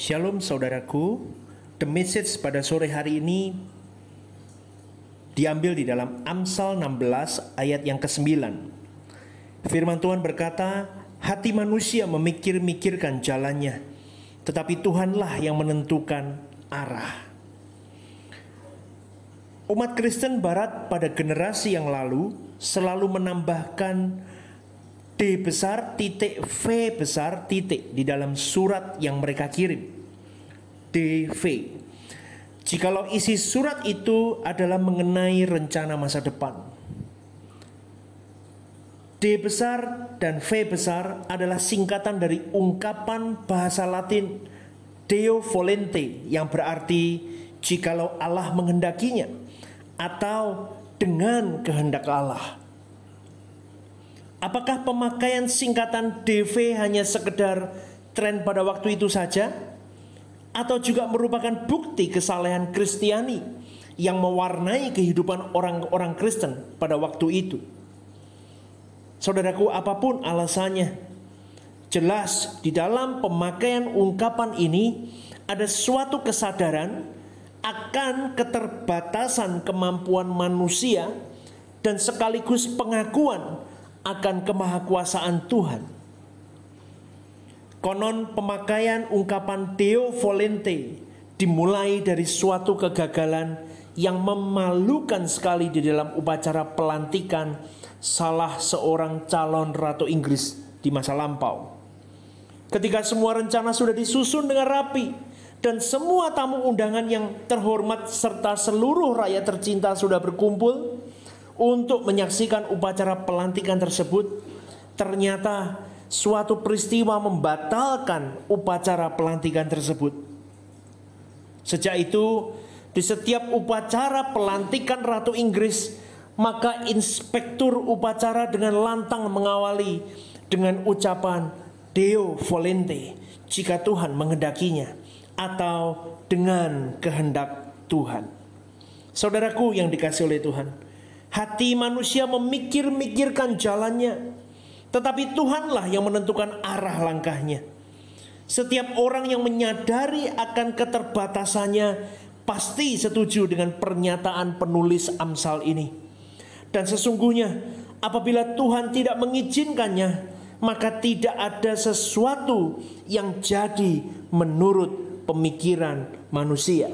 Shalom saudaraku, the message pada sore hari ini diambil di dalam Amsal 16 ayat yang ke-9. Firman Tuhan berkata, hati manusia memikir-mikirkan jalannya, tetapi Tuhanlah yang menentukan arah. Umat Kristen Barat pada generasi yang lalu selalu menambahkan D besar titik V besar titik di dalam surat yang mereka kirim. DV. Jikalau isi surat itu adalah mengenai rencana masa depan. D besar dan V besar adalah singkatan dari ungkapan bahasa Latin Deo volente yang berarti jikalau Allah menghendakinya atau dengan kehendak Allah. Apakah pemakaian singkatan DV hanya sekedar tren pada waktu itu saja? Atau juga merupakan bukti kesalehan Kristiani yang mewarnai kehidupan orang-orang Kristen pada waktu itu? Saudaraku, apa pun alasannya, jelas di dalam pemakaian ungkapan ini ada suatu kesadaran akan keterbatasan kemampuan manusia dan sekaligus pengakuan akan kemahakuasaan Tuhan. Konon pemakaian ungkapan Deo Volente dimulai dari suatu kegagalan yang memalukan sekali di dalam upacara pelantikan salah seorang calon ratu Inggris di masa lampau. Ketika semua rencana sudah disusun dengan rapi dan semua tamu undangan yang terhormat serta seluruh rakyat tercinta sudah berkumpul, untuk menyaksikan upacara pelantikan tersebut, ternyata suatu peristiwa membatalkan upacara pelantikan tersebut. Sejak itu, di setiap upacara pelantikan Ratu Inggris, maka inspektur upacara dengan lantang mengawali dengan ucapan Deo volente jika Tuhan menghendakinya atau dengan kehendak Tuhan. Saudaraku yang dikasih oleh Tuhan, Hati manusia memikir-mikirkan jalannya, tetapi Tuhanlah yang menentukan arah langkahnya. Setiap orang yang menyadari akan keterbatasannya pasti setuju dengan pernyataan penulis Amsal ini. Dan sesungguhnya apabila Tuhan tidak mengizinkannya, maka tidak ada sesuatu yang jadi menurut pemikiran manusia.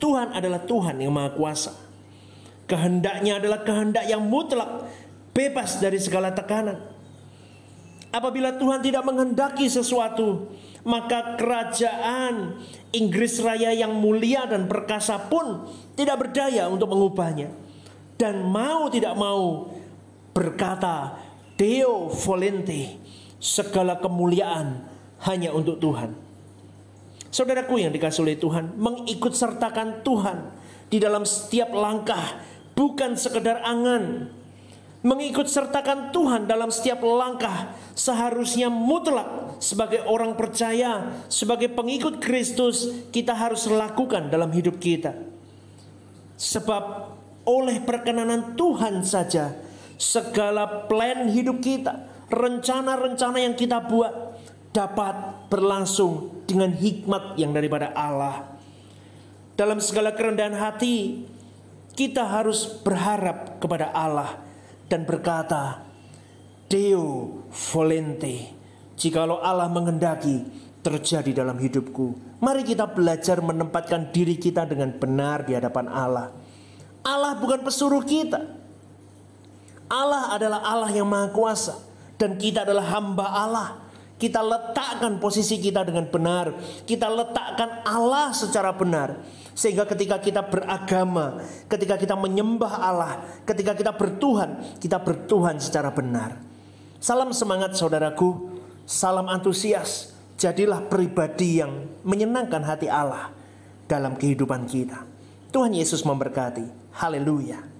Tuhan adalah Tuhan yang Maha Kuasa. Kehendaknya adalah kehendak yang mutlak, bebas dari segala tekanan. Apabila Tuhan tidak menghendaki sesuatu, maka kerajaan Inggris Raya yang mulia dan perkasa pun tidak berdaya untuk mengubahnya. Dan mau tidak mau berkata, Deo volente, segala kemuliaan hanya untuk Tuhan. Saudaraku yang dikasih oleh Tuhan, mengikut sertakan Tuhan di dalam setiap langkah bukan sekedar angan. Mengikut sertakan Tuhan dalam setiap langkah seharusnya mutlak sebagai orang percaya, sebagai pengikut Kristus kita harus lakukan dalam hidup kita. Sebab oleh perkenanan Tuhan saja segala plan hidup kita, rencana-rencana yang kita buat dapat berlangsung dengan hikmat yang daripada Allah. Dalam segala kerendahan hati, kita harus berharap kepada Allah dan berkata, Deo volente, jikalau Allah mengendaki terjadi dalam hidupku. Mari kita belajar menempatkan diri kita dengan benar di hadapan Allah. Allah bukan pesuruh kita. Allah adalah Allah yang maha kuasa. Dan kita adalah hamba Allah. Kita letakkan posisi kita dengan benar. Kita letakkan Allah secara benar. Sehingga ketika kita beragama, ketika kita menyembah Allah, ketika kita bertuhan, kita bertuhan secara benar. Salam semangat saudaraku, salam antusias. Jadilah pribadi yang menyenangkan hati Allah dalam kehidupan kita. Tuhan Yesus memberkati. Haleluya.